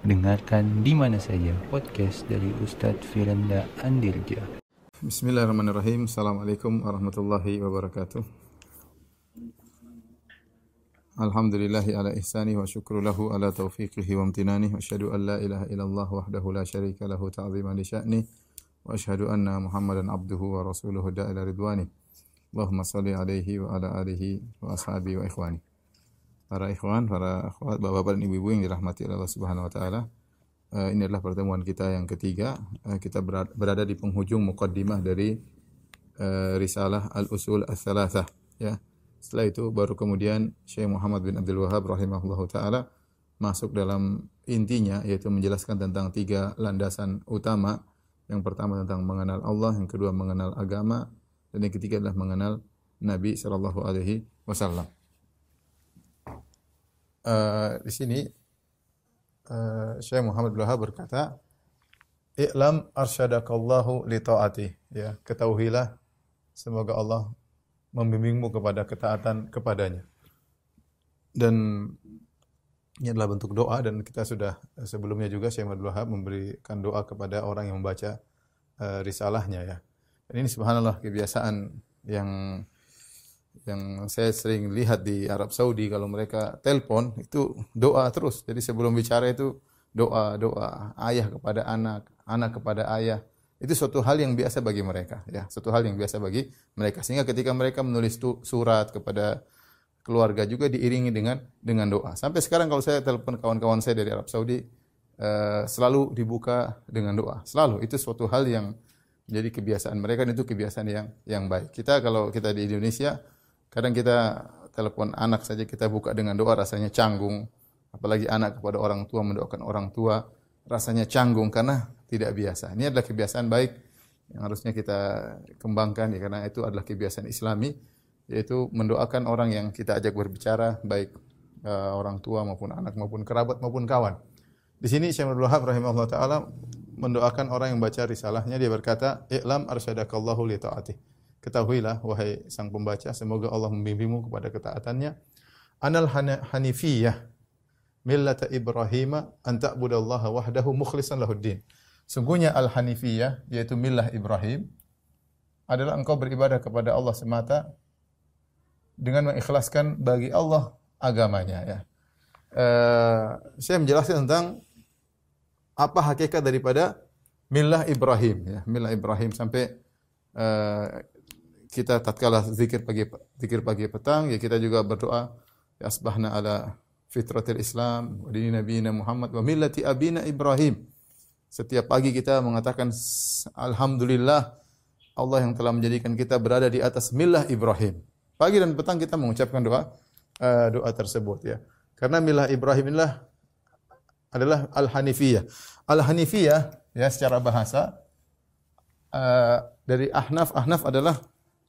Dengarkan di mana saja podcast dari Ustadz Firanda Andirja. Bismillahirrahmanirrahim. Assalamualaikum warahmatullahi wabarakatuh. Alhamdulillahi ala ihsani wa syukru lahu ala taufiqihi wa amtinani wa asyhadu an la ilaha illallah wahdahu la syarika lahu ta'ziman li sya'ni wa asyhadu anna Muhammadan abduhu wa rasuluhu da'ila ridwani. Allahumma salli alaihi wa ala alihi wa ashabihi wa ikhwani. Para ikhwan, para akhwat, bapak-bapak dan ibu-ibu yang dirahmati Allah Subhanahu wa taala. Uh, ini adalah pertemuan kita yang ketiga. Uh, kita berada di penghujung mukaddimah dari uh, risalah Al-Usul Ats-Tsalatsah, ya. Setelah itu baru kemudian Syekh Muhammad bin Abdul Wahab rahimahullahu taala masuk dalam intinya yaitu menjelaskan tentang tiga landasan utama. Yang pertama tentang mengenal Allah, yang kedua mengenal agama, dan yang ketiga adalah mengenal Nabi sallallahu alaihi wasallam uh, di sini uh, Syekh Muhammad bin berkata, "I'lam arsyadakallahu li taati." Ya, ketahuilah semoga Allah membimbingmu kepada ketaatan kepadanya. Dan ini adalah bentuk doa dan kita sudah sebelumnya juga Syekh Muhammad Wahab memberikan doa kepada orang yang membaca uh, risalahnya ya. Dan ini subhanallah kebiasaan yang yang saya sering lihat di Arab Saudi kalau mereka telepon itu doa terus. Jadi sebelum bicara itu doa, doa ayah kepada anak, anak kepada ayah. Itu suatu hal yang biasa bagi mereka, ya. Suatu hal yang biasa bagi mereka. Sehingga ketika mereka menulis surat kepada keluarga juga diiringi dengan dengan doa. Sampai sekarang kalau saya telepon kawan-kawan saya dari Arab Saudi uh, selalu dibuka dengan doa. Selalu itu suatu hal yang jadi kebiasaan mereka dan itu kebiasaan yang yang baik. Kita kalau kita di Indonesia Kadang kita telepon anak saja kita buka dengan doa rasanya canggung. Apalagi anak kepada orang tua mendoakan orang tua rasanya canggung karena tidak biasa. Ini adalah kebiasaan baik yang harusnya kita kembangkan ya karena itu adalah kebiasaan Islami yaitu mendoakan orang yang kita ajak berbicara baik uh, orang tua maupun anak maupun kerabat maupun kawan. Di sini Syekh Abdul Wahab rahimahullah taala mendoakan orang yang baca risalahnya dia berkata, "I'lam arsyadakallahu li ta'atih." Ketahuilah wahai sang pembaca, semoga Allah membimbingmu kepada ketaatannya. Anal hanifiyah millata Ibrahim an ta'budallaha wahdahu mukhlishan lahuddin. Sungguhnya al-hanifiyah yaitu millah Ibrahim adalah engkau beribadah kepada Allah semata dengan mengikhlaskan bagi Allah agamanya ya. Uh, saya menjelaskan tentang apa hakikat daripada millah Ibrahim ya, millah Ibrahim sampai uh, kita tatkala zikir pagi zikir pagi petang ya kita juga berdoa ya asbahna ala fitratil Islam wa dini nabiyina Muhammad wa millati abina Ibrahim. Setiap pagi kita mengatakan alhamdulillah Allah yang telah menjadikan kita berada di atas milah Ibrahim. Pagi dan petang kita mengucapkan doa uh, doa tersebut ya. Karena milah Ibrahim inilah adalah al-hanifiyah. Al-hanifiyah ya secara bahasa uh, dari ahnaf ahnaf adalah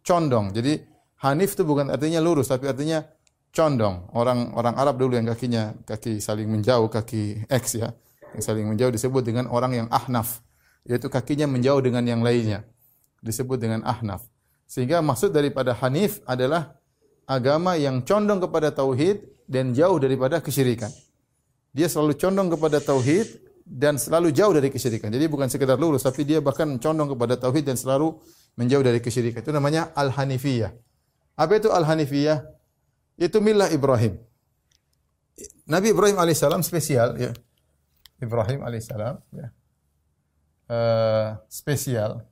condong. Jadi Hanif itu bukan artinya lurus tapi artinya condong. Orang orang Arab dulu yang kakinya kaki saling menjauh, kaki X ya, yang saling menjauh disebut dengan orang yang ahnaf, yaitu kakinya menjauh dengan yang lainnya. Disebut dengan ahnaf. Sehingga maksud daripada Hanif adalah agama yang condong kepada tauhid dan jauh daripada kesyirikan. Dia selalu condong kepada tauhid dan selalu jauh dari kesyirikan. Jadi bukan sekedar lurus tapi dia bahkan condong kepada tauhid dan selalu menjauh dari kesyirikan. Itu namanya Al-Hanifiyah. Apa itu Al-Hanifiyah? Itu milah Ibrahim. Nabi Ibrahim alaihissalam spesial ya. Ibrahim alaihissalam ya. Uh, spesial.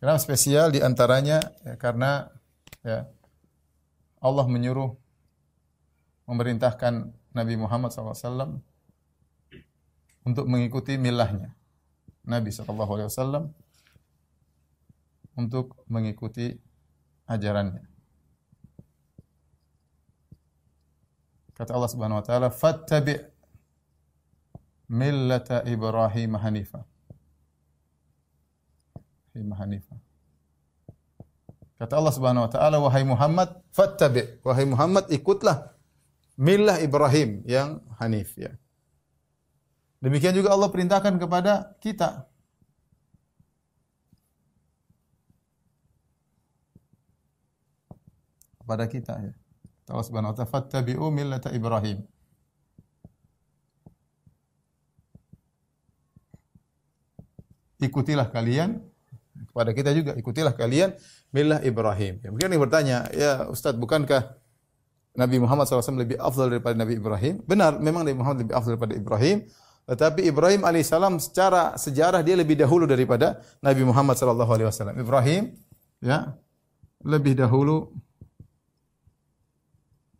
Kenapa spesial di antaranya ya, karena ya Allah menyuruh memerintahkan Nabi Muhammad SAW untuk mengikuti milahnya. Nabi SAW untuk mengikuti ajarannya. Kata Allah Subhanahu wa taala, "Fattabi' millata Ibrahim hanifa." Ibrahim hanifa. Kata Allah Subhanahu wa taala, "Wahai Muhammad, fattabi'." Wahai Muhammad, ikutlah millah Ibrahim yang hanif ya. Demikian juga Allah perintahkan kepada kita kepada kita ya. Allah Subhanahu wa taala fattabi'u millata Ibrahim. Ikutilah kalian kepada kita juga ikutilah kalian millah Ibrahim. Ya, mungkin yang bertanya, ya Ustaz, bukankah Nabi Muhammad SAW lebih afdal daripada Nabi Ibrahim? Benar, memang Nabi Muhammad lebih afdal daripada Ibrahim. Tetapi Ibrahim alaihissalam secara sejarah dia lebih dahulu daripada Nabi Muhammad SAW. Ibrahim ya lebih dahulu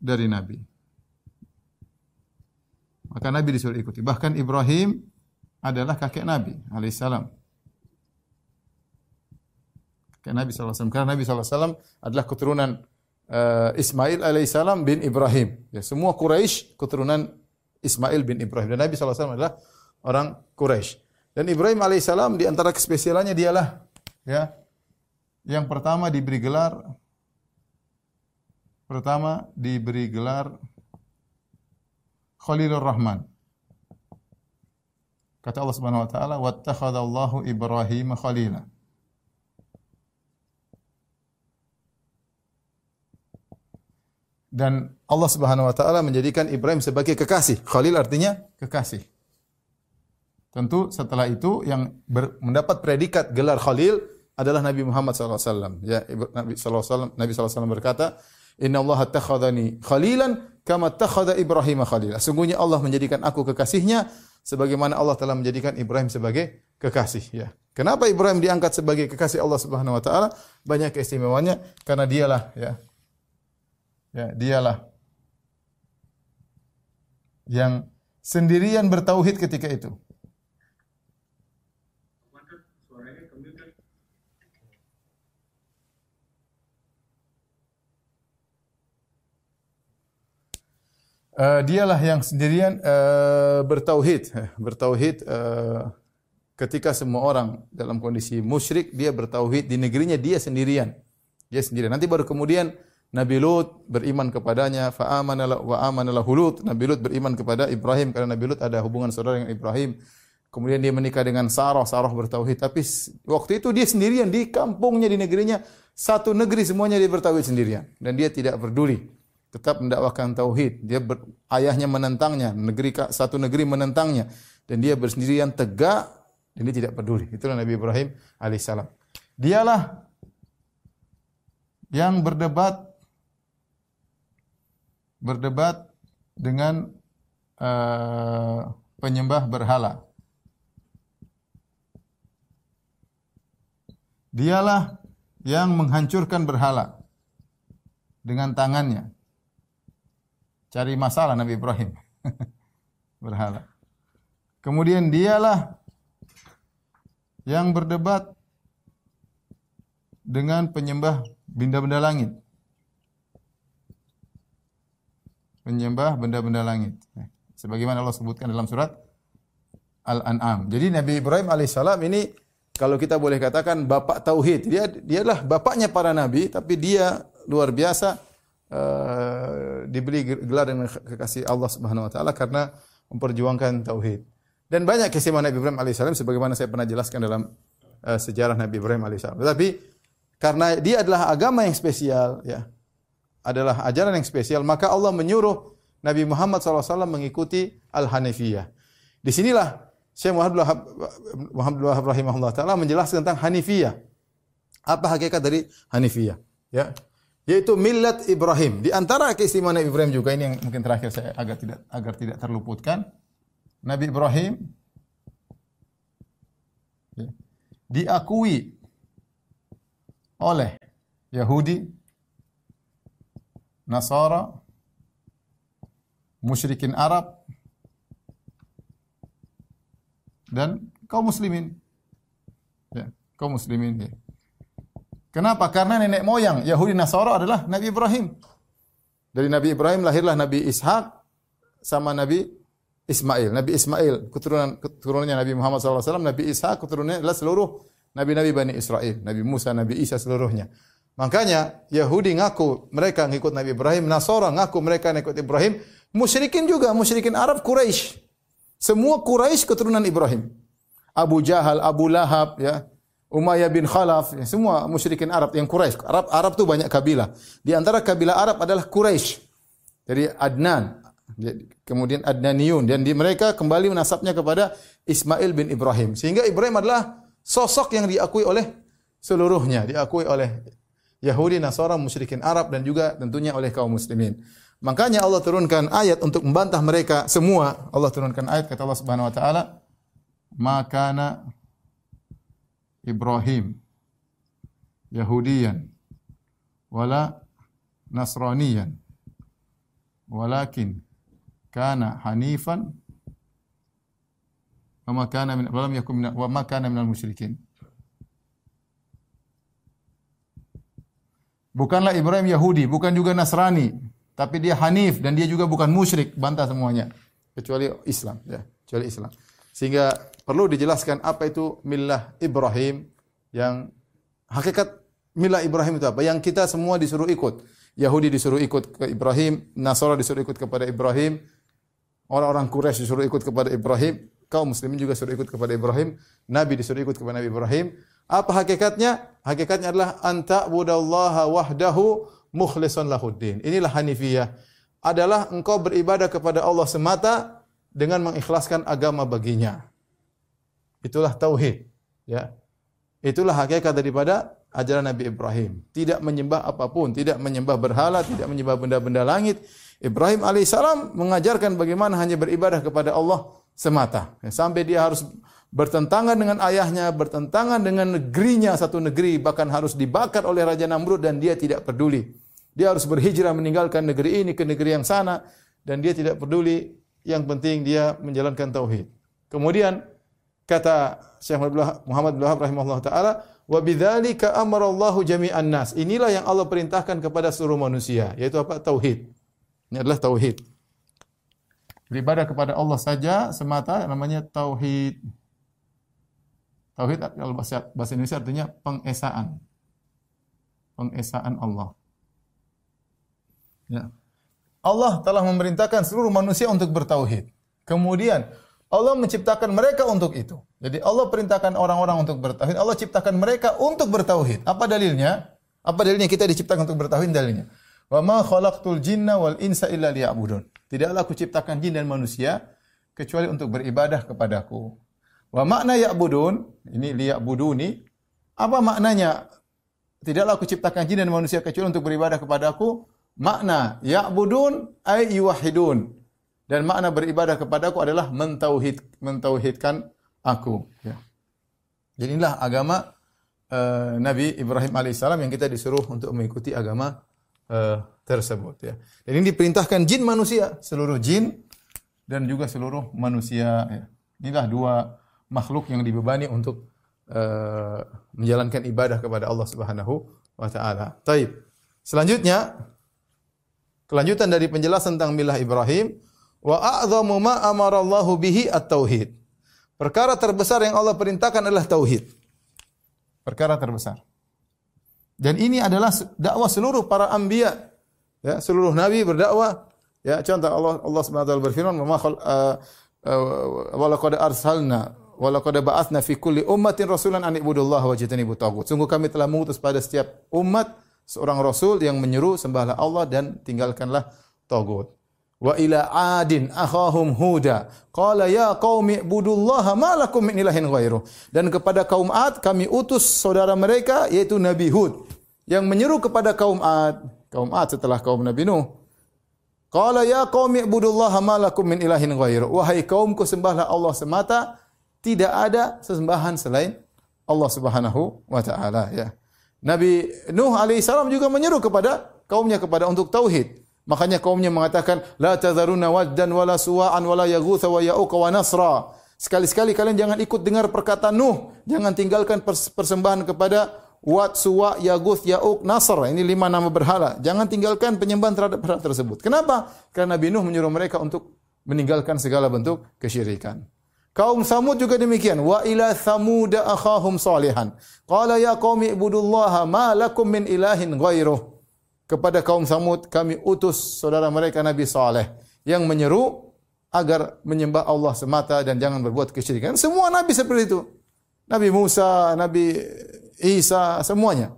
dari Nabi. Maka Nabi disuruh ikuti. Bahkan Ibrahim adalah kakek Nabi alaihissalam. Kakek Nabi SAW. Karena Nabi SAW adalah keturunan uh, Ismail alaihissalam bin Ibrahim. Ya, semua Quraisy keturunan Ismail bin Ibrahim. Dan Nabi SAW adalah orang Quraisy. Dan Ibrahim alaihissalam di antara kespesialannya dialah ya yang pertama diberi gelar pertama diberi gelar Khalilur Rahman. Kata Allah Subhanahu wa taala, "Wattakhadallahu Ibrahim khalila." Dan Allah Subhanahu wa taala menjadikan Ibrahim sebagai kekasih. Khalil artinya kekasih. Tentu setelah itu yang ber, mendapat predikat gelar Khalil adalah Nabi Muhammad SAW. Ya, Nabi SAW, Nabi SAW berkata, Inna Allah takhadani khalilan kama takhada Ibrahim khalila. Sungguhnya Allah menjadikan aku kekasihnya sebagaimana Allah telah menjadikan Ibrahim sebagai kekasih ya. Kenapa Ibrahim diangkat sebagai kekasih Allah Subhanahu wa taala? Banyak keistimewaannya karena dialah ya. Ya, dialah yang sendirian bertauhid ketika itu. Uh, dialah yang sendirian uh, bertauhid, bertauhid uh, ketika semua orang dalam kondisi musyrik dia bertauhid di negerinya dia sendirian. Dia sendirian. Nanti baru kemudian Nabi Lut beriman kepadanya, fa amana wa amana Lut. Nabi Lut beriman kepada Ibrahim karena Nabi Lut ada hubungan saudara dengan Ibrahim. Kemudian dia menikah dengan Sarah, Sarah bertauhid. Tapi waktu itu dia sendirian di kampungnya, di negerinya. Satu negeri semuanya dia bertauhid sendirian. Dan dia tidak peduli tetap mendakwakan tauhid. Dia ber, ayahnya menentangnya, negeri satu negeri menentangnya dan dia bersendirian tegak dan dia tidak peduli. Itulah Nabi Ibrahim alaihissalam. Dialah yang berdebat berdebat dengan uh, penyembah berhala. Dialah yang menghancurkan berhala dengan tangannya. Cari masalah Nabi Ibrahim. Berhala. Kemudian dialah yang berdebat dengan penyembah benda-benda langit. Penyembah benda-benda langit. Sebagaimana Allah sebutkan dalam surat Al-An'am. Jadi Nabi Ibrahim alaihissalam ini kalau kita boleh katakan bapak tauhid. Dia dialah bapaknya para nabi tapi dia luar biasa uh, diberi gelar dengan kekasih Allah Subhanahu wa taala karena memperjuangkan tauhid. Dan banyak kisah Nabi Ibrahim alaihissalam sebagaimana saya pernah jelaskan dalam uh, sejarah Nabi Ibrahim alaihissalam. Tetapi karena dia adalah agama yang spesial ya. Adalah ajaran yang spesial, maka Allah menyuruh Nabi Muhammad SAW mengikuti Al-Hanifiyah. Di sinilah Syekh Muhammad Wahab rahimahullah taala menjelaskan tentang Hanifiyah. Apa hakikat dari Hanifiyah? Ya yaitu millat Ibrahim. Di antara keistimewaan Nabi Ibrahim juga ini yang mungkin terakhir saya agar tidak agar tidak terluputkan. Nabi Ibrahim ya, diakui oleh Yahudi, Nasara, musyrikin Arab dan kaum muslimin. Ya, kaum muslimin ya. Kenapa? Karena nenek moyang Yahudi Nasara adalah Nabi Ibrahim. Dari Nabi Ibrahim lahirlah Nabi Ishak sama Nabi Ismail. Nabi Ismail keturunan keturunannya Nabi Muhammad SAW. Nabi Ishak keturunannya adalah seluruh Nabi-Nabi Bani Israel. Nabi Musa, Nabi Isa seluruhnya. Makanya Yahudi ngaku mereka ngikut Nabi Ibrahim, Nasara ngaku mereka ngikut Ibrahim, musyrikin juga, musyrikin Arab Quraisy. Semua Quraisy keturunan Ibrahim. Abu Jahal, Abu Lahab, ya, Umayyah bin Khalaf, ya, semua musyrikin Arab yang Quraisy. Arab Arab tuh banyak kabilah. Di antara kabilah Arab adalah Quraisy. Dari Adnan, kemudian Adnaniun dan di mereka kembali menasabnya kepada Ismail bin Ibrahim. Sehingga Ibrahim adalah sosok yang diakui oleh seluruhnya, diakui oleh Yahudi, Nasara, musyrikin Arab dan juga tentunya oleh kaum muslimin. Makanya Allah turunkan ayat untuk membantah mereka semua. Allah turunkan ayat kata Allah Subhanahu wa taala, "Maka Ibrahim Yahudiyan wala Nasraniyan walakin kana hanifan wa ma kana min wa lam yakun min wa ma kana minal musyrikin." Bukanlah Ibrahim Yahudi, bukan juga Nasrani, tapi dia Hanif dan dia juga bukan musyrik, bantah semuanya kecuali Islam, ya, kecuali Islam. Sehingga perlu dijelaskan apa itu millah Ibrahim yang hakikat millah Ibrahim itu apa? Yang kita semua disuruh ikut. Yahudi disuruh ikut ke Ibrahim, Nasara disuruh ikut kepada Ibrahim, orang-orang Quraisy disuruh ikut kepada Ibrahim, kaum muslimin juga disuruh ikut kepada Ibrahim, Nabi disuruh ikut kepada Nabi Ibrahim, apa hakikatnya? Hakikatnya adalah anta budallaha wahdahu mukhlishan lahuddin. Inilah hanifiyah. Adalah engkau beribadah kepada Allah semata dengan mengikhlaskan agama baginya. Itulah tauhid, ya. Itulah hakikat daripada ajaran Nabi Ibrahim. Tidak menyembah apa pun, tidak menyembah berhala, tidak menyembah benda-benda langit. Ibrahim alaihissalam mengajarkan bagaimana hanya beribadah kepada Allah semata. Ya, sampai dia harus bertentangan dengan ayahnya, bertentangan dengan negerinya satu negeri, bahkan harus dibakar oleh Raja Namrud dan dia tidak peduli. Dia harus berhijrah meninggalkan negeri ini ke negeri yang sana dan dia tidak peduli. Yang penting dia menjalankan tauhid. Kemudian kata Syekh Muhammad bin Wahab rahimahullah taala, "Wa bidzalika amara Allahu jami'an nas." Inilah yang Allah perintahkan kepada seluruh manusia, yaitu apa? Tauhid. Ini adalah tauhid. Beribadah kepada Allah saja semata namanya tauhid. Tauhid kalau bahasa, bahasa Indonesia artinya pengesaan. Pengesaan Allah. Ya. Allah telah memerintahkan seluruh manusia untuk bertauhid. Kemudian Allah menciptakan mereka untuk itu. Jadi Allah perintahkan orang-orang untuk bertauhid. Allah ciptakan mereka untuk bertauhid. Apa dalilnya? Apa dalilnya kita diciptakan untuk bertauhid? Dalilnya. Wa ma khalaqtul jinna wal insa illa liya'budun. Tidaklah aku ciptakan jin dan manusia kecuali untuk beribadah kepadaku. Wa makna ya'budun, ini liya'buduni, apa maknanya? Tidaklah aku ciptakan jin dan manusia kecuali untuk beribadah kepadaku. Makna ya'budun ay yuwahidun. Dan makna beribadah kepadaku adalah mentauhid mentauhidkan aku. Ya. Jadi inilah agama uh, Nabi Ibrahim alaihissalam yang kita disuruh untuk mengikuti agama uh, tersebut. Ya. Dan ini diperintahkan jin manusia, seluruh jin dan juga seluruh manusia. Ya. Inilah dua makhluk yang dibebani untuk uh, menjalankan ibadah kepada Allah Subhanahu wa taala. Taib. Selanjutnya kelanjutan dari penjelasan tentang milah Ibrahim wa a'dhamu ma amara Allah bihi at-tauhid. Perkara terbesar yang Allah perintahkan adalah tauhid. Perkara terbesar. Dan ini adalah dakwah seluruh para anbiya. Ya, seluruh nabi berdakwah. Ya, contoh Allah Allah Subhanahu wa taala berfirman, "Wa ma uh, wa laqad arsalna Walaqad ba'atsna fi kulli ummatin rasulan an ibudullaha wa jitanibu tagut. Sungguh kami telah mengutus pada setiap umat seorang rasul yang menyeru sembahlah Allah dan tinggalkanlah tagut. Wa ila adin akhahum huda qala ya qaumi ibudullaha ma lakum min ilahin ghairu. Dan kepada kaum Ad kami utus saudara mereka yaitu Nabi Hud yang menyeru kepada kaum Ad. Kaum Ad setelah kaum Nabi Nuh. Qala ya qaumi ibudullaha ma lakum min ilahin ghairu. Wahai kaumku sembahlah Allah semata tidak ada sesembahan selain Allah Subhanahu wa taala ya. Nabi Nuh alaihissalam juga menyeru kepada kaumnya kepada untuk tauhid. Makanya kaumnya mengatakan la tadharuna waddan wala suwa'an wala yaghutha wa ya'uqa wa nasra. Sekali-sekali kalian jangan ikut dengar perkataan Nuh, jangan tinggalkan persembahan kepada Wat, Suwa, Yaguth, Ya'uq, Nasr. Ini lima nama berhala. Jangan tinggalkan penyembahan terhadap berhala tersebut. Kenapa? Karena Nabi Nuh menyuruh mereka untuk meninggalkan segala bentuk kesyirikan. Kaum Samud juga demikian. Wa ila Samud akhahum salihan. Qala ya qaumi ibudullaha ma lakum min ilahin ghairuh. Kepada kaum Samud kami utus saudara mereka Nabi Saleh yang menyeru agar menyembah Allah semata dan jangan berbuat kesyirikan. Semua nabi seperti itu. Nabi Musa, Nabi Isa, semuanya.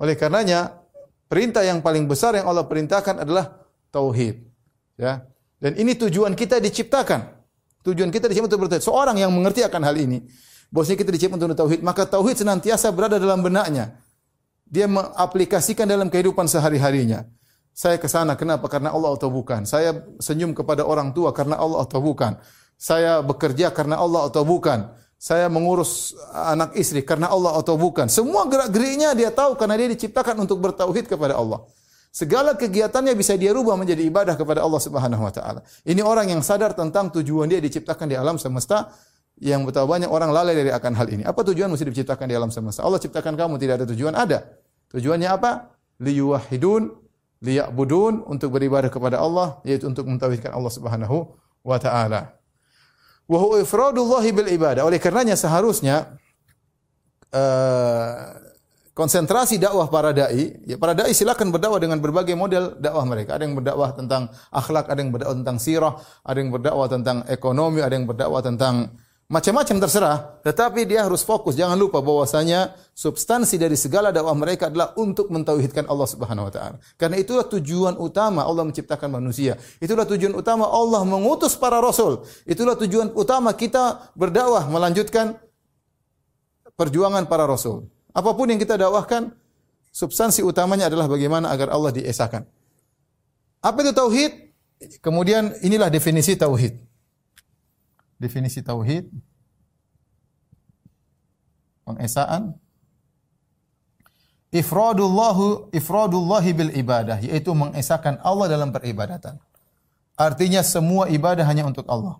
Oleh karenanya, perintah yang paling besar yang Allah perintahkan adalah tauhid. Ya. Dan ini tujuan kita diciptakan. Tujuan kita di sini untuk bertauhid. Seorang yang mengerti akan hal ini, Bahwasanya kita diciptakan untuk tauhid, maka tauhid senantiasa berada dalam benaknya. Dia mengaplikasikan dalam kehidupan sehari-harinya. Saya ke sana kenapa? Karena Allah atau bukan. Saya senyum kepada orang tua karena Allah atau bukan. Saya bekerja karena Allah atau bukan. Saya mengurus anak istri karena Allah atau bukan. Semua gerak-geriknya dia tahu karena dia diciptakan untuk bertauhid kepada Allah. Segala kegiatannya bisa dia rubah menjadi ibadah kepada Allah Subhanahu wa taala. Ini orang yang sadar tentang tujuan dia diciptakan di alam semesta yang betapa banyak orang lalai dari akan hal ini. Apa tujuan mesti diciptakan di alam semesta? Allah ciptakan kamu tidak ada tujuan? Ada. Tujuannya apa? Liyuwahidun, liya'budun, untuk beribadah kepada Allah, yaitu untuk mentauhidkan Allah Subhanahu wa taala. Wa huwa ifradullahi bil ibadah. Oleh karenanya seharusnya uh, konsentrasi dakwah para dai, ya para dai silakan berdakwah dengan berbagai model dakwah mereka. Ada yang berdakwah tentang akhlak, ada yang berdakwah tentang sirah, ada yang berdakwah tentang ekonomi, ada yang berdakwah tentang Macam-macam terserah, tetapi dia harus fokus. Jangan lupa bahwasanya substansi dari segala dakwah mereka adalah untuk mentauhidkan Allah Subhanahu wa taala. Karena itulah tujuan utama Allah menciptakan manusia. Itulah tujuan utama Allah mengutus para rasul. Itulah tujuan utama kita berdakwah melanjutkan perjuangan para rasul. Apa pun yang kita dakwahkan, substansi utamanya adalah bagaimana agar Allah diesakan. Apa itu tauhid? Kemudian inilah definisi tauhid definisi tauhid pengesaan ifradullahu ifradullahi bil ibadah yaitu mengesahkan Allah dalam peribadatan. Artinya semua ibadah hanya untuk Allah.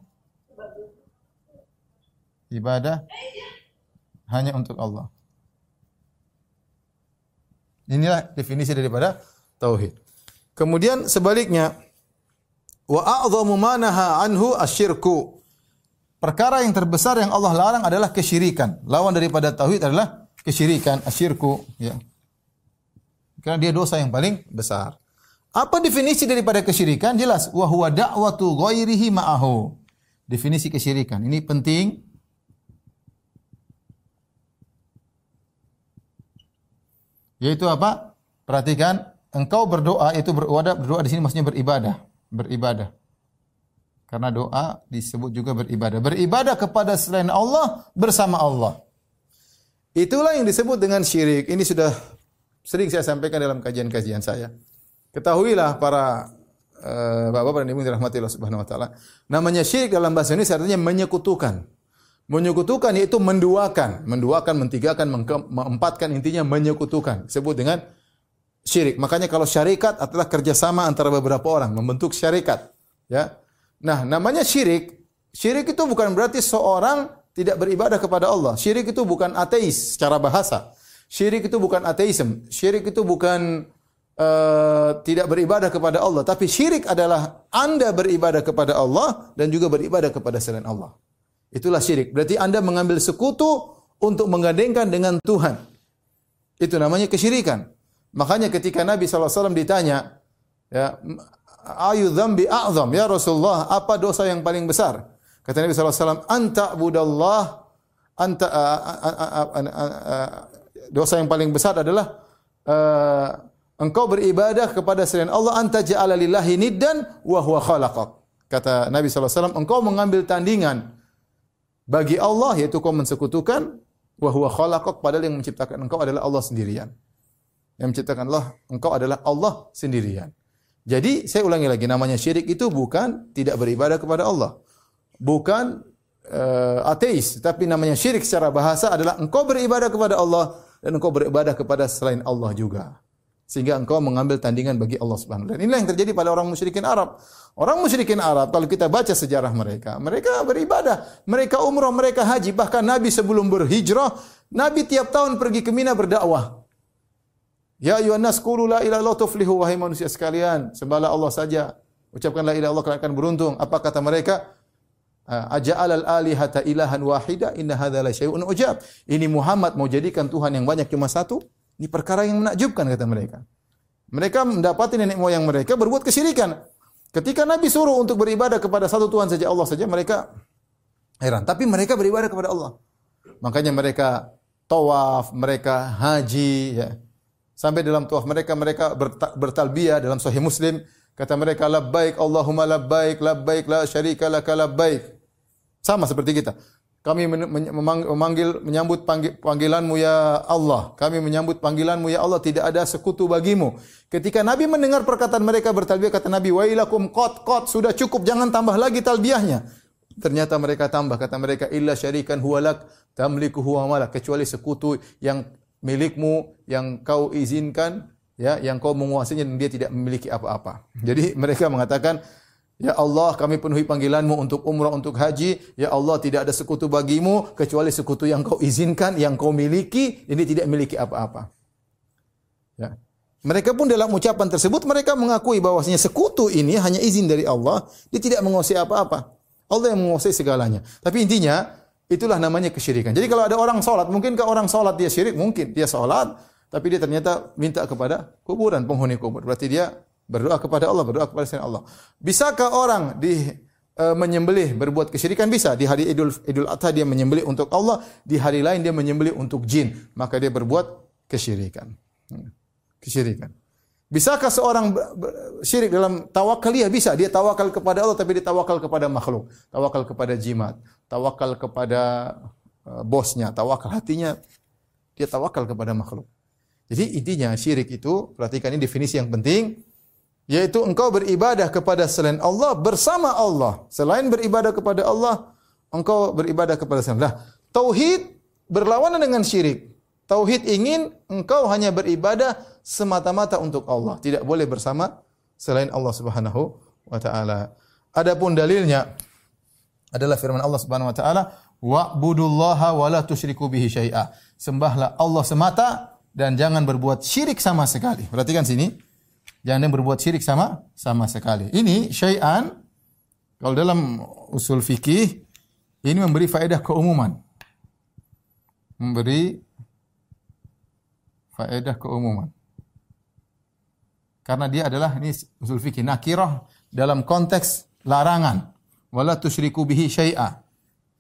Ibadah hanya untuk Allah. Inilah definisi daripada tauhid. Kemudian sebaliknya wa a'dhamu ma anhu asyirku perkara yang terbesar yang Allah larang adalah kesyirikan. Lawan daripada tauhid adalah kesyirikan, asyirku, ya. Karena dia dosa yang paling besar. Apa definisi daripada kesyirikan? Jelas, wa huwa da'watu ghairihi ma'ahu. Definisi kesyirikan. Ini penting. Yaitu apa? Perhatikan, engkau berdoa itu berdoa, berdoa di sini maksudnya beribadah, beribadah. Karena doa disebut juga beribadah. Beribadah kepada selain Allah bersama Allah. Itulah yang disebut dengan syirik. Ini sudah sering saya sampaikan dalam kajian-kajian saya. Ketahuilah para uh, bapak-bapak dan ibu dirahmati Allah Subhanahu wa taala. Namanya syirik dalam bahasa Indonesia artinya menyekutukan. Menyekutukan yaitu menduakan, menduakan, mentigakan, mengempatkan intinya menyekutukan. Disebut dengan syirik. Makanya kalau syarikat adalah kerjasama antara beberapa orang membentuk syarikat. Ya, Nah, namanya syirik. Syirik itu bukan berarti seorang tidak beribadah kepada Allah. Syirik itu bukan ateis secara bahasa. Syirik itu bukan ateisme. Syirik itu bukan uh, tidak beribadah kepada Allah. Tapi syirik adalah Anda beribadah kepada Allah dan juga beribadah kepada selain Allah. Itulah syirik. Berarti Anda mengambil sekutu untuk menggandengkan dengan Tuhan. Itu namanya kesyirikan. Makanya ketika Nabi SAW ditanya, ya, ayu dzambi a'zam? Ya Rasulullah apa dosa yang paling besar? Kata Nabi SAW anta budallah. Anta dosa yang paling besar adalah uh, engkau beribadah kepada selain Allah anta ja'ala lillahi niddan wa huwa khalaqak. Kata Nabi SAW engkau mengambil tandingan bagi Allah yaitu kau mensekutukan wa huwa khalaqak padahal yang menciptakan engkau adalah Allah sendirian. Yang menciptakan Allah engkau adalah Allah sendirian jadi saya ulangi lagi namanya syirik itu bukan tidak beribadah kepada Allah. Bukan uh, ateis, tapi namanya syirik secara bahasa adalah engkau beribadah kepada Allah dan engkau beribadah kepada selain Allah juga. Sehingga engkau mengambil tandingan bagi Allah Subhanahu wa taala. Inilah yang terjadi pada orang musyrikin Arab. Orang musyrikin Arab kalau kita baca sejarah mereka, mereka beribadah, mereka umrah, mereka haji, bahkan Nabi sebelum berhijrah, Nabi tiap tahun pergi ke Mina berdakwah. Ya ayuhan nas qulu la ilaha illallah tuflihu wahai manusia sekalian, sembahlah Allah saja. Ucapkan la ilaha illallah kalian akan beruntung. Apa kata mereka? Aja'al al-alihata ilahan wahida inna hadza la syai'un ujab. Ini Muhammad mau jadikan Tuhan yang banyak cuma satu? Ini perkara yang menakjubkan kata mereka. Mereka mendapati nenek moyang mereka berbuat kesyirikan. Ketika Nabi suruh untuk beribadah kepada satu Tuhan saja Allah saja mereka heran. Tapi mereka beribadah kepada Allah. Makanya mereka tawaf, mereka haji, ya. Sampai dalam tawaf mereka mereka bertalbiyah dalam sahih Muslim kata mereka labbaik Allahumma labbaik labbaik la syarika laka labbaik. Sama seperti kita. Kami memanggil menyambut panggil, panggilanmu ya Allah. Kami menyambut panggilanmu ya Allah. Tidak ada sekutu bagimu. Ketika Nabi mendengar perkataan mereka bertalbiyah, kata Nabi, Wailakum kot kot sudah cukup, jangan tambah lagi talbiyahnya. Ternyata mereka tambah, kata mereka, illa syarikan huwalak tamliku huwa malak. Kecuali sekutu yang milikmu, yang kau izinkan, ya, yang kau menguasainya dan dia tidak memiliki apa-apa. Jadi mereka mengatakan, Ya Allah, kami penuhi panggilanmu untuk umrah, untuk haji. Ya Allah, tidak ada sekutu bagimu kecuali sekutu yang kau izinkan, yang kau miliki, ini tidak memiliki apa-apa. Ya. Mereka pun dalam ucapan tersebut mereka mengakui bahwasanya sekutu ini hanya izin dari Allah, dia tidak menguasai apa-apa. Allah yang menguasai segalanya. Tapi intinya itulah namanya kesyirikan. Jadi kalau ada orang salat, mungkinkah orang salat dia syirik? Mungkin. Dia salat tapi dia ternyata minta kepada kuburan, penghuni kubur. Berarti dia Berdoa kepada Allah, berdoa kepada selain Allah. Bisakah orang di e, menyembelih berbuat kesyirikan bisa di hari Idul Idul Adha dia menyembelih untuk Allah, di hari lain dia menyembelih untuk jin, maka dia berbuat kesyirikan. Hmm. Kesyirikan. Bisakah seorang syirik dalam tawakal? Ya bisa. Dia tawakal kepada Allah tapi dia tawakal kepada makhluk. Tawakal kepada jimat. Tawakal kepada uh, bosnya. Tawakal hatinya. Dia tawakal kepada makhluk. Jadi intinya syirik itu, perhatikan ini definisi yang penting yaitu engkau beribadah kepada selain Allah bersama Allah. Selain beribadah kepada Allah, engkau beribadah kepada selain Allah. Tauhid berlawanan dengan syirik. Tauhid ingin engkau hanya beribadah semata-mata untuk Allah, tidak boleh bersama selain Allah Subhanahu wa taala. Adapun dalilnya adalah firman Allah Subhanahu wa taala, "Wa'budullaha wa la tusyriku bihi syai'a." Sembahlah Allah semata dan jangan berbuat syirik sama sekali. Perhatikan sini. Jangan berbuat syirik sama sama sekali. Ini syai'an kalau dalam usul fikih ini memberi faedah keumuman. Memberi faedah keumuman. Karena dia adalah ini usul fikih nakirah dalam konteks larangan. Wala tusyriku bihi syai'a.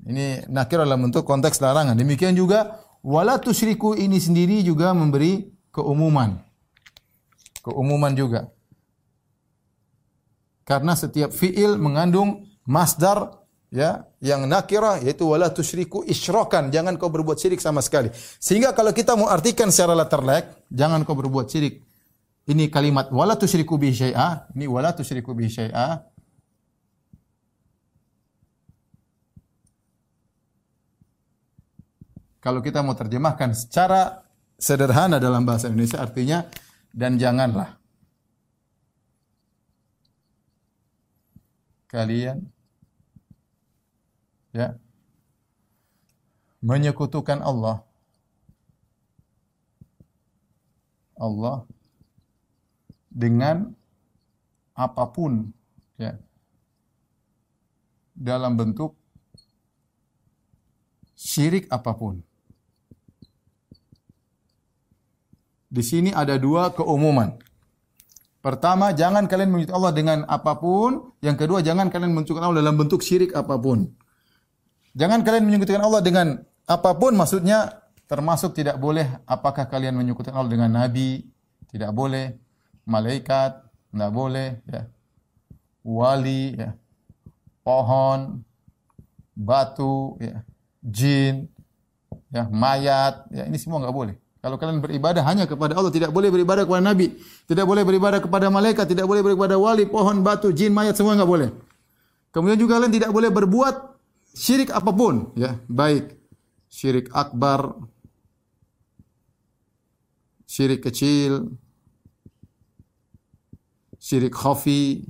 Ini nakirah dalam bentuk konteks larangan. Demikian juga wala tusyriku ini sendiri juga memberi keumuman keumuman juga. Karena setiap fiil mengandung masdar ya yang nakirah yaitu wala tusyriku isyrakan jangan kau berbuat syirik sama sekali sehingga kalau kita mau artikan secara letterlek jangan kau berbuat syirik ini kalimat wala tusyriku bi syai'a ini wala tusyriku bi syai'a kalau kita mau terjemahkan secara sederhana dalam bahasa Indonesia artinya dan janganlah. Kalian ya menyekutukan Allah. Allah dengan apa pun ya dalam bentuk syirik apa pun Di sini ada dua keumuman. Pertama, jangan kalian menyekutukan Allah dengan apa pun. Yang kedua, jangan kalian menyekutukan Allah dalam bentuk syirik apa pun. Jangan kalian menyekutukan Allah dengan apa pun, maksudnya termasuk tidak boleh apakah kalian menyekutukan Allah dengan nabi, tidak boleh, malaikat, tidak boleh, ya. wali, ya. pohon, batu, ya. jin, ya. mayat, ya. ini semua nggak boleh. Kalau kalian beribadah hanya kepada Allah, tidak boleh beribadah kepada Nabi, tidak boleh beribadah kepada malaikat, tidak boleh beribadah wali, pohon, batu, jin, mayat, semua enggak boleh. Kemudian juga kalian tidak boleh berbuat syirik apa pun, ya, baik syirik akbar, syirik kecil, syirik khafi,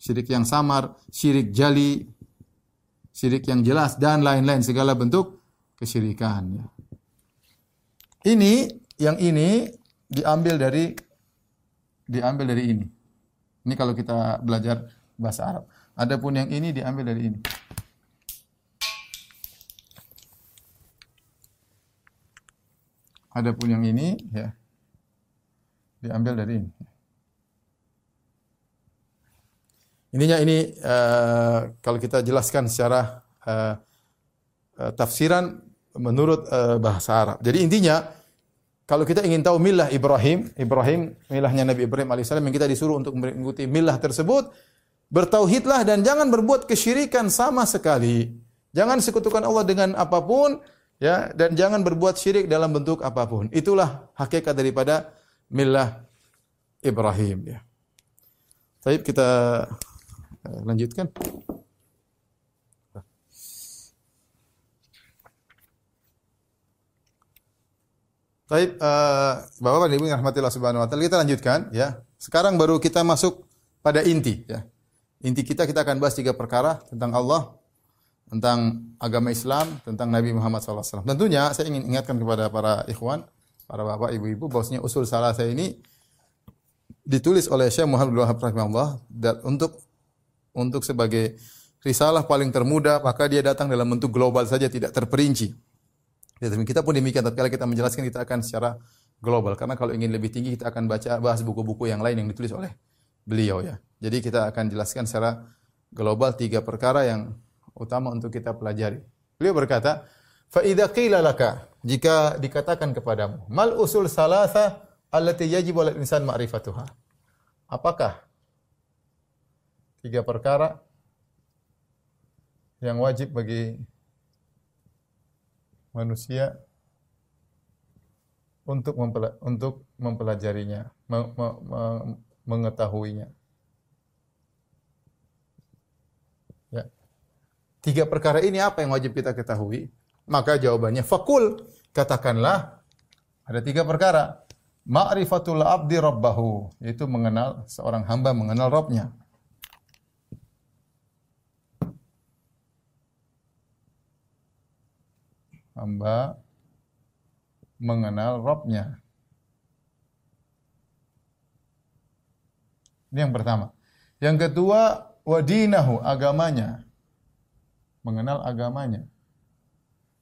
syirik yang samar, syirik jali, syirik yang jelas dan lain-lain segala bentuk kesyirikan. Ya. Ini yang ini diambil dari diambil dari ini. Ini kalau kita belajar bahasa Arab. Adapun yang ini diambil dari ini. Adapun yang ini ya diambil dari ini. Ininya ini uh, kalau kita jelaskan secara uh, uh, tafsiran menurut uh, bahasa Arab. Jadi intinya kalau kita ingin tahu milah Ibrahim, Ibrahim milahnya Nabi Ibrahim alaihissalam yang kita disuruh untuk mengikuti milah tersebut, bertauhidlah dan jangan berbuat kesyirikan sama sekali. Jangan sekutukan Allah dengan apa pun ya dan jangan berbuat syirik dalam bentuk apa pun. Itulah hakikat daripada millah Ibrahim ya. Baik kita eh, lanjutkan. Baik, uh, Bapak dan Ibu yang rahmatillah subhanahu wa taala, kita lanjutkan ya. Sekarang baru kita masuk pada inti ya. Inti kita kita akan bahas tiga perkara tentang Allah, tentang agama Islam, tentang Nabi Muhammad SAW. Tentunya saya ingin ingatkan kepada para ikhwan, para bapak, ibu-ibu, bahwasanya usul salah saya ini ditulis oleh Syekh Muhammad bin Wahab rahimahullah dan untuk untuk sebagai risalah paling termuda, maka dia datang dalam bentuk global saja tidak terperinci. Ya, kita pun demikian tatkala kita menjelaskan kita akan secara global karena kalau ingin lebih tinggi kita akan baca bahas buku-buku yang lain yang ditulis oleh beliau ya. Jadi kita akan jelaskan secara global tiga perkara yang utama untuk kita pelajari. Beliau berkata, "Fa idza qila laka" jika dikatakan kepadamu, "Mal usul salasa allati yajib 'alal insan ma'rifatuha?" Apakah tiga perkara yang wajib bagi manusia untuk mempela untuk mempelajarinya, me me me mengetahuinya. Ya. Tiga perkara ini apa yang wajib kita ketahui? Maka jawabannya fakul. Katakanlah ada tiga perkara. Ma'rifatul abdi rabbahu, yaitu mengenal seorang hamba mengenal Rabbnya. Hamba mengenal Robnya. Ini yang pertama. Yang kedua, wadinahu, agamanya. Mengenal agamanya.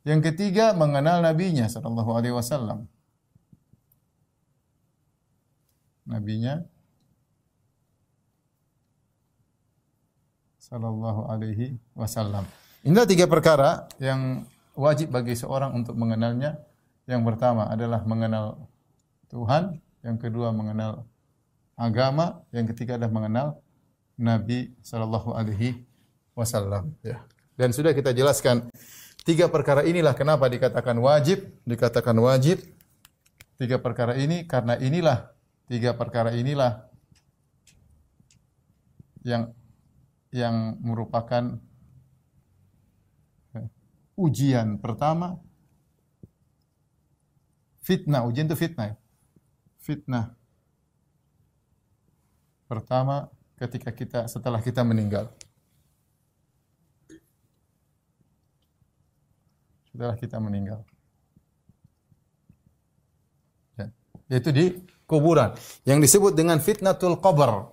Yang ketiga, mengenal nabinya sallallahu alaihi wasallam. Nabinya sallallahu alaihi wasallam. Inilah tiga perkara yang wajib bagi seorang untuk mengenalnya. Yang pertama adalah mengenal Tuhan, yang kedua mengenal agama, yang ketiga adalah mengenal Nabi sallallahu alaihi wasallam. Ya. Dan sudah kita jelaskan tiga perkara inilah kenapa dikatakan wajib, dikatakan wajib. Tiga perkara ini karena inilah tiga perkara inilah yang yang merupakan ujian pertama fitnah, ujian itu fitnah. Fitnah pertama ketika kita setelah kita meninggal. Setelah kita meninggal. Ya. Yaitu di kuburan. Yang disebut dengan fitnatul qabr.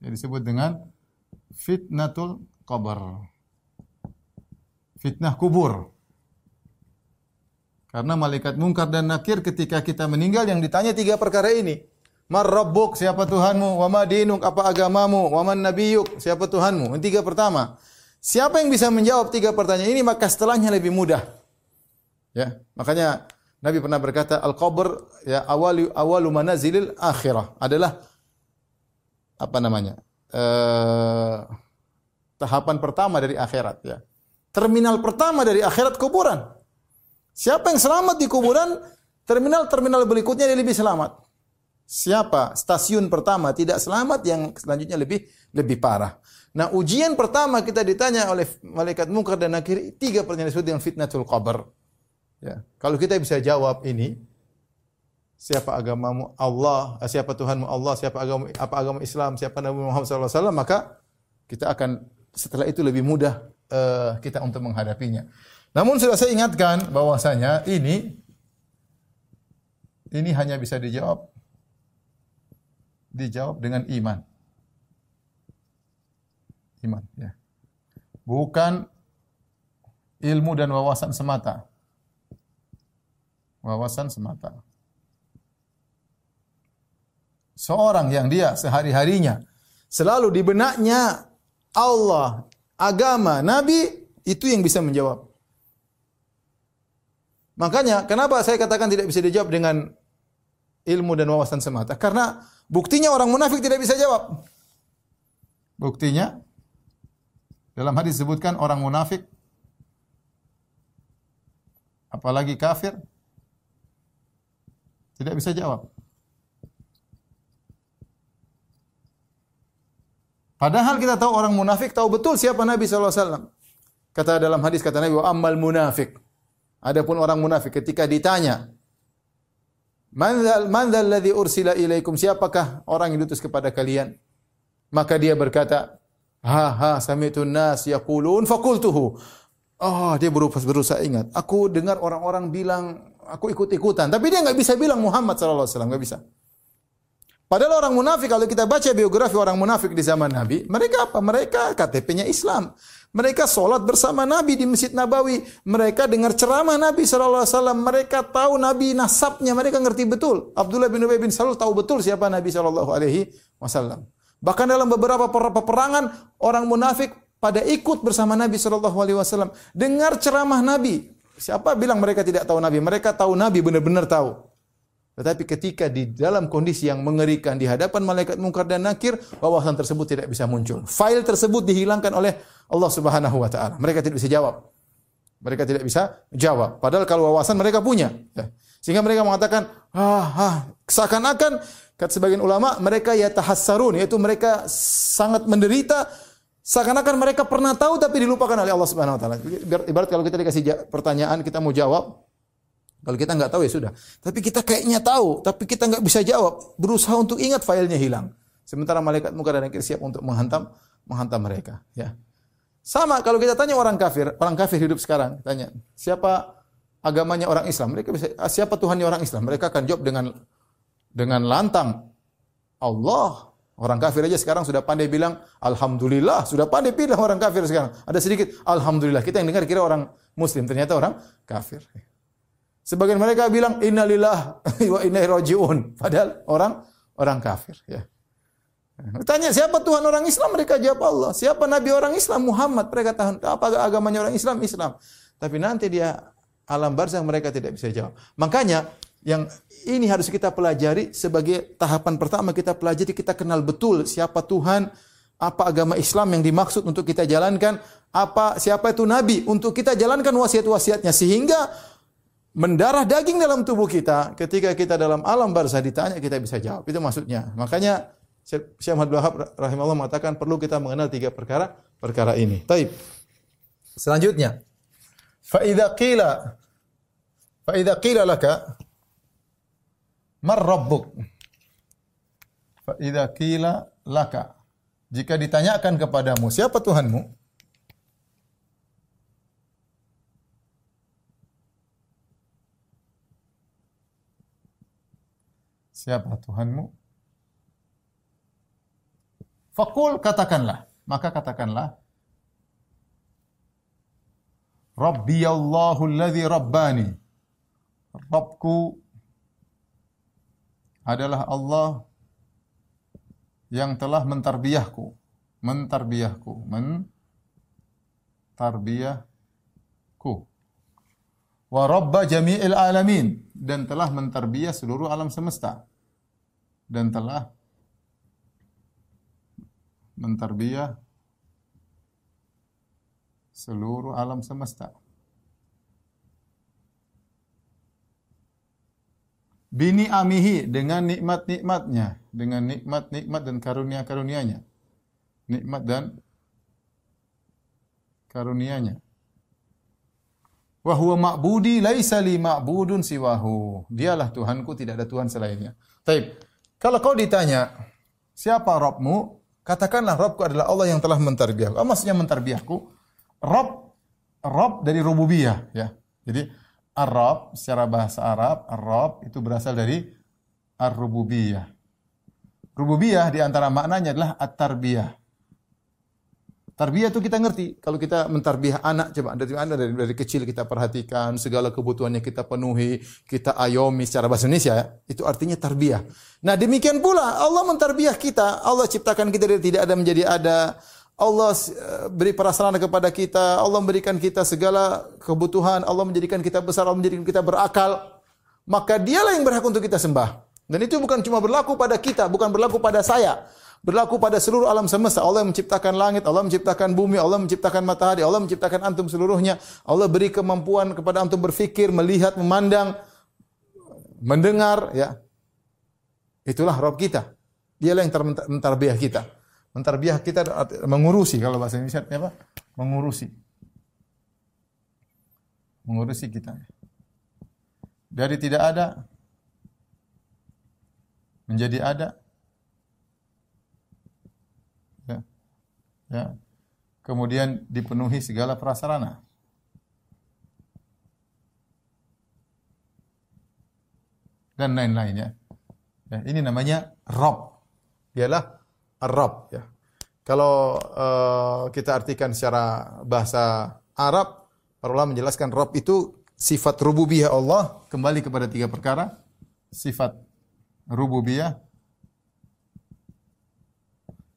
Yang disebut dengan fitnatul qabr fitnah kubur. Karena malaikat mungkar dan nakir ketika kita meninggal yang ditanya tiga perkara ini. Mar rabbuk, siapa Tuhanmu? Wa ma apa agamamu? Wa man nabiyuk, siapa Tuhanmu? Ini tiga pertama. Siapa yang bisa menjawab tiga pertanyaan ini maka setelahnya lebih mudah. Ya, makanya Nabi pernah berkata al-qabr ya awalu awalu manazilil akhirah adalah apa namanya? Uh, tahapan pertama dari akhirat ya terminal pertama dari akhirat kuburan. Siapa yang selamat di kuburan, terminal-terminal berikutnya dia lebih selamat. Siapa stasiun pertama tidak selamat, yang selanjutnya lebih lebih parah. Nah, ujian pertama kita ditanya oleh malaikat mungkar dan nakir tiga pertanyaan disebut dengan fitnatul qabr. Ya. Kalau kita bisa jawab ini, siapa agamamu Allah, siapa Tuhanmu Allah, siapa agama apa agama Islam, siapa Nabi Muhammad SAW, maka kita akan setelah itu lebih mudah uh, kita untuk menghadapinya. Namun sudah saya ingatkan bahwasanya ini ini hanya bisa dijawab dijawab dengan iman. Iman, ya. Bukan ilmu dan wawasan semata. Wawasan semata. Seorang yang dia sehari-harinya selalu di benaknya Allah agama, nabi, itu yang bisa menjawab. Makanya kenapa saya katakan tidak bisa dijawab dengan ilmu dan wawasan semata? Karena buktinya orang munafik tidak bisa jawab. Buktinya dalam hadis disebutkan orang munafik apalagi kafir tidak bisa jawab. Padahal kita tahu orang munafik tahu betul siapa Nabi SAW. Kata dalam hadis kata Nabi, wa ammal munafik. Adapun orang munafik ketika ditanya, Man dzal ladzi ursila ilaikum? Siapakah orang yang diutus kepada kalian? Maka dia berkata, ha ha sami'tu nas yaqulun faqultuhu. Oh, dia berusaha, berusaha ingat. Aku dengar orang-orang bilang, aku ikut-ikutan. Tapi dia nggak bisa bilang Muhammad wasallam, nggak bisa. Padahal orang munafik kalau kita baca biografi orang munafik di zaman Nabi, mereka apa? Mereka KTP-nya Islam. Mereka sholat bersama Nabi di Masjid Nabawi. Mereka dengar ceramah Nabi SAW. Mereka tahu Nabi nasabnya. Mereka ngerti betul. Abdullah bin Ubay bin Salul tahu betul siapa Nabi SAW. Bahkan dalam beberapa peperangan, orang munafik pada ikut bersama Nabi SAW. Dengar ceramah Nabi. Siapa bilang mereka tidak tahu Nabi? Mereka tahu Nabi benar-benar tahu. Tetapi ketika di dalam kondisi yang mengerikan di hadapan malaikat mungkar dan nakir, wawasan tersebut tidak bisa muncul. File tersebut dihilangkan oleh Allah Subhanahu wa taala. Mereka tidak bisa jawab. Mereka tidak bisa jawab. Padahal kalau wawasan mereka punya. Ya. Sehingga mereka mengatakan, ah, ah. seakan-akan kata sebagian ulama mereka ya tahassarun, yaitu mereka sangat menderita seakan-akan mereka pernah tahu tapi dilupakan oleh Allah Subhanahu wa taala. Ibarat kalau kita dikasih pertanyaan, kita mau jawab, kalau kita nggak tahu ya sudah. Tapi kita kayaknya tahu, tapi kita nggak bisa jawab. Berusaha untuk ingat filenya hilang. Sementara malaikat muka dan nakir siap untuk menghantam menghantam mereka. Ya. Sama kalau kita tanya orang kafir, orang kafir hidup sekarang, tanya siapa agamanya orang Islam, mereka bisa ah, siapa Tuhannya orang Islam, mereka akan jawab dengan dengan lantang Allah. Orang kafir aja sekarang sudah pandai bilang alhamdulillah, sudah pandai bilang orang kafir sekarang. Ada sedikit alhamdulillah. Kita yang dengar kira orang muslim, ternyata orang kafir. Sebagian mereka bilang innalillah wa inna rajiun. Padahal orang orang kafir ya. Tanya siapa Tuhan orang Islam mereka jawab Allah. Siapa Nabi orang Islam Muhammad mereka tahu apa agamanya orang Islam Islam. Tapi nanti dia alam barzah mereka tidak bisa jawab. Makanya yang ini harus kita pelajari sebagai tahapan pertama kita pelajari kita kenal betul siapa Tuhan, apa agama Islam yang dimaksud untuk kita jalankan, apa siapa itu nabi untuk kita jalankan wasiat-wasiatnya sehingga mendarah daging dalam tubuh kita, ketika kita dalam alam barzah ditanya kita bisa jawab. Itu maksudnya. Makanya Syekh Muhammad Wahab rahimahullah mengatakan perlu kita mengenal tiga perkara perkara ini. Taib. Selanjutnya, fa idza qila fa idza qila laka mar rabbuk? Fa idza qila laka jika ditanyakan kepadamu siapa Tuhanmu? Siapa Tuhanmu? Fakul katakanlah. Maka katakanlah. Rabbi Allahu alladhi rabbani. Rabbku adalah Allah yang telah mentarbiyahku. Mentarbiyahku. Mentarbiyahku. Wa rabba jami'il alamin. Dan telah mentarbiyah seluruh alam semesta dan telah mentarbiyah seluruh alam semesta. Bini amihi dengan nikmat-nikmatnya, dengan nikmat-nikmat dan karunia-karunianya. Nikmat dan karunianya. Wa huwa ma'budi laisa li ma'budun siwahu. Dialah Tuhanku, tidak ada Tuhan selainnya. Taib. Kalau kau ditanya, siapa Robmu? Katakanlah Robku adalah Allah yang telah mentarbiahku. Apa maksudnya mentarbiahku? Rob, Rob dari rububiyah. Ya. Jadi, Arab secara bahasa Arab, Arab itu berasal dari Ar-Rububiyah. Rububiyah di antara maknanya adalah At-Tarbiyah. Tarbiyah itu kita ngerti. Kalau kita mentarbiah anak, coba dari anda dari, dari kecil kita perhatikan segala kebutuhannya kita penuhi, kita ayomi secara bahasa Indonesia, ya. itu artinya tarbiyah. Nah demikian pula Allah mentarbiah kita. Allah ciptakan kita dari tidak ada menjadi ada. Allah eh, beri prasarana kepada kita. Allah memberikan kita segala kebutuhan. Allah menjadikan kita besar. Allah menjadikan kita berakal. Maka dialah yang berhak untuk kita sembah. Dan itu bukan cuma berlaku pada kita, bukan berlaku pada saya. Berlaku pada seluruh alam semesta. Allah menciptakan langit, Allah menciptakan bumi, Allah menciptakan matahari, Allah menciptakan antum seluruhnya. Allah beri kemampuan kepada antum berfikir, melihat, memandang, mendengar, ya. Itulah Rob kita. Dialah yang mentarbiah kita. Mentarbiah kita mengurusi kalau bahasa Indonesia apa? Mengurusi. Mengurusi kita. Dari tidak ada menjadi ada. Ya. Ya. Kemudian dipenuhi segala prasarana. Dan lain-lainnya. Ya, ini namanya Rob. Dialah Rob. Ya. Kalau uh, kita artikan secara bahasa Arab, para ulama menjelaskan Rob itu sifat rububiyah Allah kembali kepada tiga perkara. Sifat rububiyah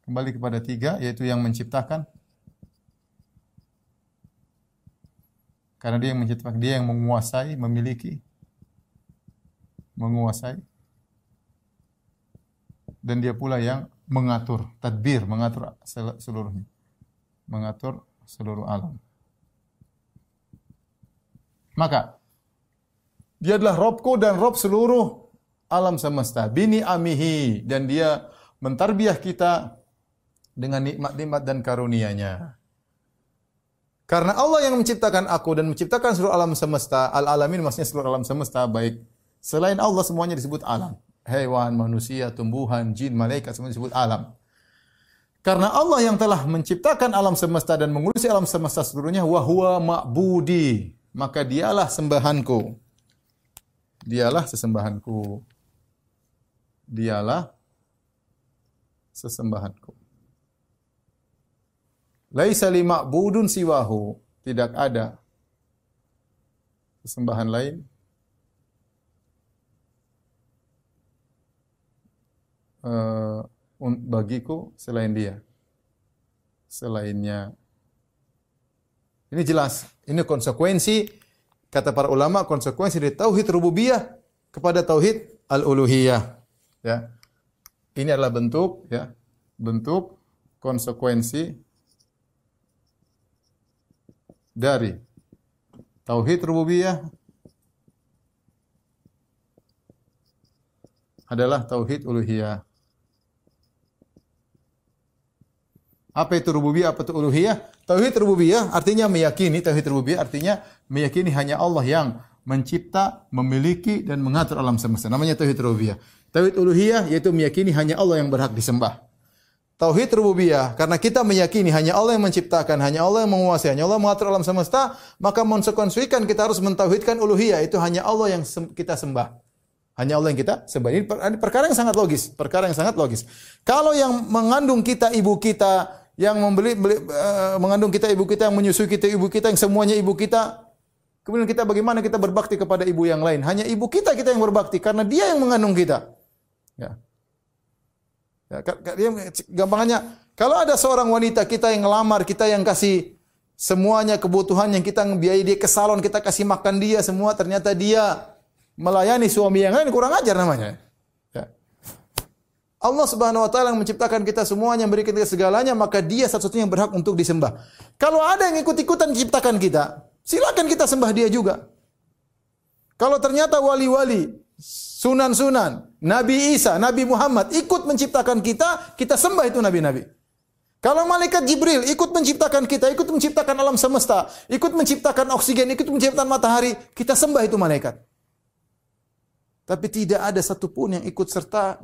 kembali kepada tiga yaitu yang menciptakan. Karena dia yang menciptakan dia yang menguasai memiliki menguasai. Dan dia pula yang mengatur tadbir mengatur seluruhnya. Mengatur seluruh alam. Maka dia adalah Robku dan Rob seluruh alam semesta, bini amihi. Dan dia mentarbiah kita dengan nikmat-nikmat dan karunia-Nya. Karena Allah yang menciptakan aku dan menciptakan seluruh alam semesta, al-alamin maksudnya seluruh alam semesta baik selain Allah semuanya disebut alam. Hewan, manusia, tumbuhan, jin, malaikat semua disebut alam. Karena Allah yang telah menciptakan alam semesta dan mengurusi alam semesta seluruhnya wa huwa ma'budi, maka dialah sembahanku. Dialah sesembahanku dialah sesembahanku. Laisa li ma'budun siwahu, tidak ada sesembahan lain uh, bagiku selain dia. Selainnya ini jelas, ini konsekuensi kata para ulama konsekuensi dari tauhid rububiyah kepada tauhid al-uluhiyah. Ya. Ini adalah bentuk ya, bentuk konsekuensi dari tauhid rububiyah adalah tauhid uluhiyah. Apa itu rububiyah? Apa itu uluhiyah? Tauhid rububiyah artinya meyakini, tauhid rububiyah artinya meyakini hanya Allah yang mencipta, memiliki dan mengatur alam semesta. Namanya tauhid rububiyah. Tauhid uluhiyah yaitu meyakini hanya Allah yang berhak disembah. Tauhid rububiyah karena kita meyakini hanya Allah yang menciptakan, hanya Allah yang menguasai, hanya Allah mengatur alam semesta, maka konsekuensikan kita harus mentauhidkan uluhiyah itu hanya Allah yang kita sembah. Hanya Allah yang kita sembah. Ini perkara yang sangat logis, perkara yang sangat logis. Kalau yang mengandung kita ibu kita, yang membeli, beli, uh, mengandung kita ibu kita, yang menyusui kita ibu kita, yang semuanya ibu kita, Kemudian kita bagaimana kita berbakti kepada ibu yang lain? Hanya ibu kita kita yang berbakti karena dia yang mengandung kita. Ya. Ya, dia, gampangannya, kalau ada seorang wanita kita yang ngelamar, kita yang kasih semuanya kebutuhan yang kita biayai dia ke salon, kita kasih makan dia semua, ternyata dia melayani suami yang lain kurang ajar namanya. Ya. Allah Subhanahu wa taala yang menciptakan kita semuanya, memberikan kita segalanya, maka dia satu-satunya yang berhak untuk disembah. Kalau ada yang ikut-ikutan menciptakan kita, silakan kita sembah dia juga. Kalau ternyata wali-wali sunan-sunan, Nabi Isa, Nabi Muhammad ikut menciptakan kita, kita sembah itu nabi-nabi. Kalau malaikat Jibril ikut menciptakan kita, ikut menciptakan alam semesta, ikut menciptakan oksigen, ikut menciptakan matahari, kita sembah itu malaikat. Tapi tidak ada satupun yang ikut serta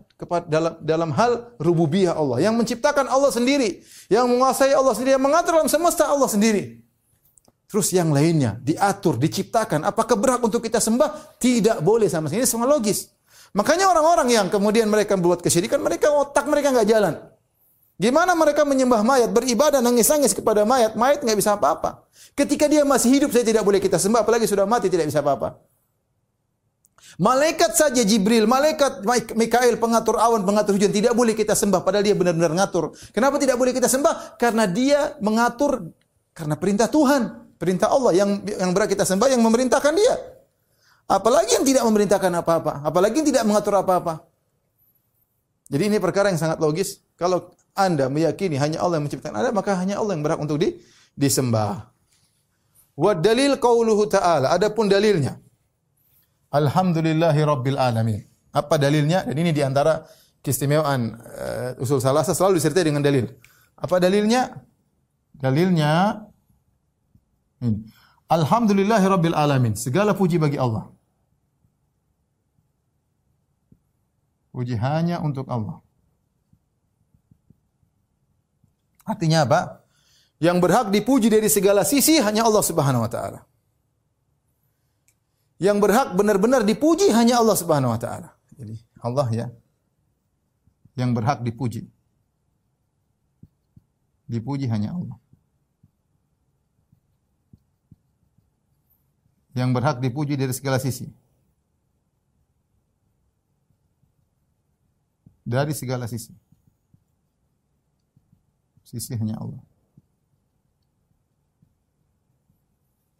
dalam dalam hal rububiyah Allah. Yang menciptakan Allah sendiri, yang menguasai Allah sendiri, yang mengatur alam semesta Allah sendiri. Terus yang lainnya diatur, diciptakan. Apakah berhak untuk kita sembah? Tidak boleh sama sekali. Ini semua logis. Makanya orang-orang yang kemudian mereka membuat kesyirikan, mereka otak mereka nggak jalan. Gimana mereka menyembah mayat, beribadah, nangis-nangis kepada mayat, mayat nggak bisa apa-apa. Ketika dia masih hidup, saya tidak boleh kita sembah, apalagi sudah mati tidak bisa apa-apa. Malaikat saja Jibril, malaikat Mikael pengatur awan, pengatur hujan tidak boleh kita sembah padahal dia benar-benar ngatur. Kenapa tidak boleh kita sembah? Karena dia mengatur karena perintah Tuhan. Perintah Allah yang yang berat kita sembah yang memerintahkan dia. Apalagi yang tidak memerintahkan apa-apa, apalagi yang tidak mengatur apa-apa. Jadi ini perkara yang sangat logis. Kalau Anda meyakini hanya Allah yang menciptakan Anda, maka hanya Allah yang berhak untuk di, disembah. Wa dalil qauluhu ta'ala. Adapun dalilnya. Alhamdulillahi rabbil alamin. Apa dalilnya? Dan ini di antara keistimewaan uh, usul salasa selalu disertai dengan dalil. Apa dalilnya? Dalilnya ini. Alhamdulillahi rabbil alamin. Segala puji bagi Allah. Puji hanya untuk Allah. Artinya apa? Yang berhak dipuji dari segala sisi hanya Allah Subhanahu wa taala. Yang berhak benar-benar dipuji hanya Allah Subhanahu wa taala. Jadi Allah ya yang berhak dipuji. Dipuji hanya Allah. Yang berhak dipuji dari segala sisi. dari segala sisi. Sisi hanya Allah.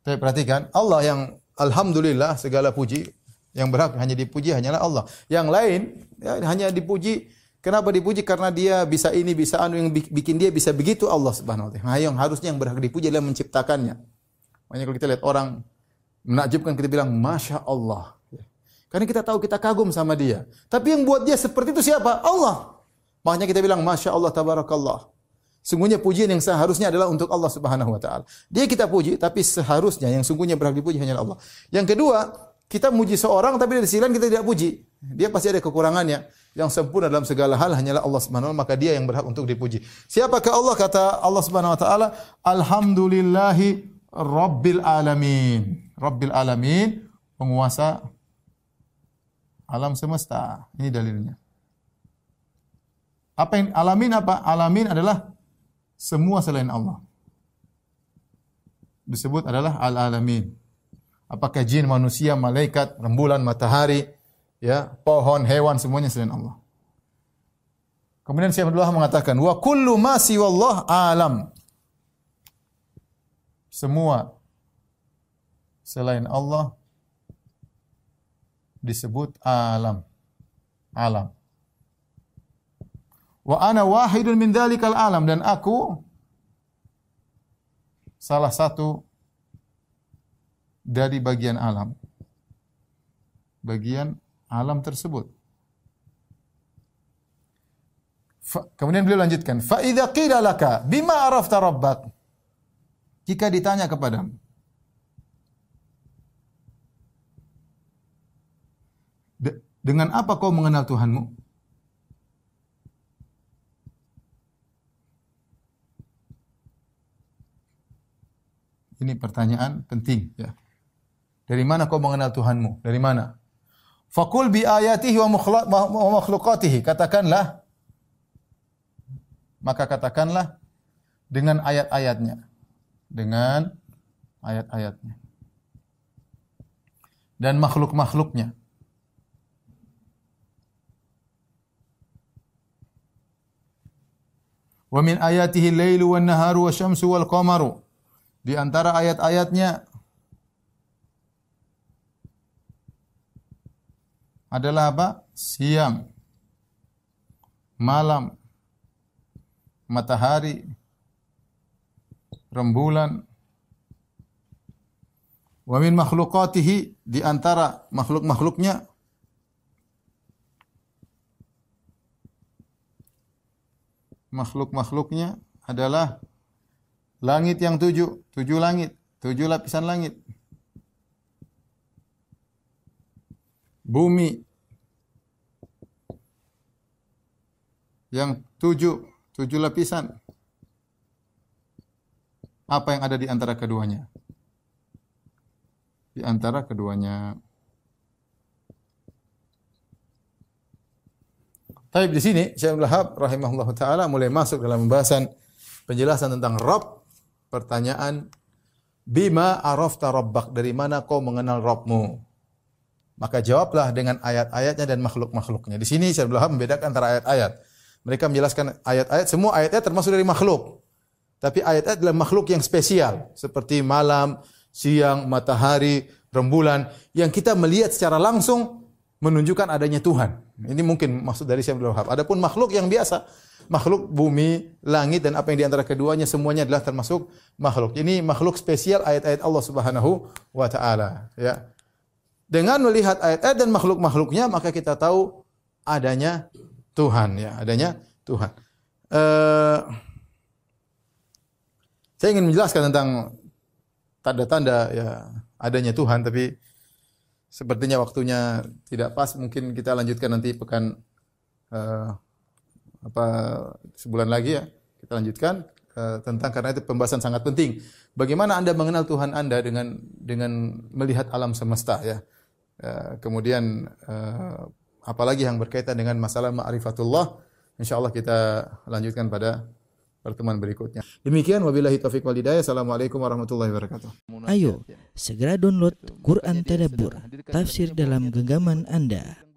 Tapi perhatikan, Allah yang alhamdulillah segala puji yang berhak hanya dipuji hanyalah Allah. Yang lain ya, hanya dipuji Kenapa dipuji? Karena dia bisa ini, bisa anu yang bikin dia bisa begitu Allah Subhanahu wa taala. Nah, yang harusnya yang berhak dipuji adalah menciptakannya. Makanya kalau kita lihat orang menakjubkan kita bilang Masya Allah. Karena kita tahu kita kagum sama dia. Tapi yang buat dia seperti itu siapa? Allah. Makanya kita bilang Masya Allah tabarakallah. Sungguhnya pujian yang seharusnya adalah untuk Allah Subhanahu wa taala. Dia kita puji, tapi seharusnya yang sungguhnya berhak dipuji hanya Allah. Yang kedua, kita muji seorang tapi dari sisi lain kita tidak puji. Dia pasti ada kekurangannya. Yang sempurna dalam segala hal hanyalah Allah Subhanahu wa taala, maka dia yang berhak untuk dipuji. Siapakah Allah? Kata Allah Subhanahu wa taala, Alhamdulillahi Rabbil alamin. Rabbil alamin, penguasa alam semesta. Ini dalilnya. Apa yang alamin apa? Alamin adalah semua selain Allah. Disebut adalah al-alamin. Apakah jin, manusia, malaikat, rembulan, matahari, ya, pohon, hewan semuanya selain Allah. Kemudian Syekh Abdullah mengatakan, "Wa kullu ma siwallah alam." Semua selain Allah disebut alam. Alam. Wa ana wahidun min dzalikal alam dan aku salah satu dari bagian alam. Bagian alam tersebut. Fa, kemudian beliau lanjutkan, fa idza qila laka bima arafta rabbak? Jika ditanya kepadamu, Dengan apa kau mengenal Tuhanmu? Ini pertanyaan penting ya. Dari mana kau mengenal Tuhanmu? Dari mana? Fakul bi ayatihi wa makhluqatihi. Katakanlah maka katakanlah dengan ayat-ayatnya. Dengan ayat-ayatnya. Dan makhluk-makhluknya. Wa min ayatihi lailu wan naharu wasyamsu wal qamaru. Di antara ayat-ayatnya adalah apa? Siang, malam, matahari, rembulan. Wa min makhluqatihi di antara makhluk-makhluknya makhluk-makhluknya adalah langit yang tujuh, tujuh langit, tujuh lapisan langit. Bumi yang tujuh, tujuh lapisan. Apa yang ada di antara keduanya? Di antara keduanya. Tapi di sini Syekh Lahab rahimahullah taala mulai masuk dalam pembahasan penjelasan tentang Rabb. Pertanyaan bima arafta rabbak dari mana kau mengenal Rabbmu? Maka jawablah dengan ayat-ayatnya dan makhluk-makhluknya. Di sini Syekh Lahab membedakan antara ayat-ayat. Mereka menjelaskan ayat-ayat semua ayat-ayat termasuk dari makhluk. Tapi ayat-ayat adalah makhluk yang spesial seperti malam, siang, matahari, rembulan yang kita melihat secara langsung menunjukkan adanya Tuhan. Ini mungkin maksud dari Syekh Abdul Wahab. Adapun makhluk yang biasa, makhluk bumi, langit dan apa yang di antara keduanya semuanya adalah termasuk makhluk. Ini makhluk spesial ayat-ayat Allah Subhanahu wa taala, ya. Dengan melihat ayat-ayat dan makhluk-makhluknya maka kita tahu adanya Tuhan ya, adanya Tuhan. Uh, saya ingin menjelaskan tentang tanda-tanda ya adanya Tuhan tapi sepertinya waktunya tidak pas. Mungkin kita lanjutkan nanti pekan uh, apa sebulan lagi ya. Kita lanjutkan uh, tentang karena itu pembahasan sangat penting. Bagaimana Anda mengenal Tuhan Anda dengan dengan melihat alam semesta ya. Uh, kemudian uh, apalagi yang berkaitan dengan masalah ma'rifatullah insyaallah kita lanjutkan pada pertemuan berikutnya. Demikian wabillahi taufik wal hidayah. Assalamualaikum warahmatullahi wabarakatuh. Ayo, segera download Quran Tadabbur, tafsir dalam genggaman Anda.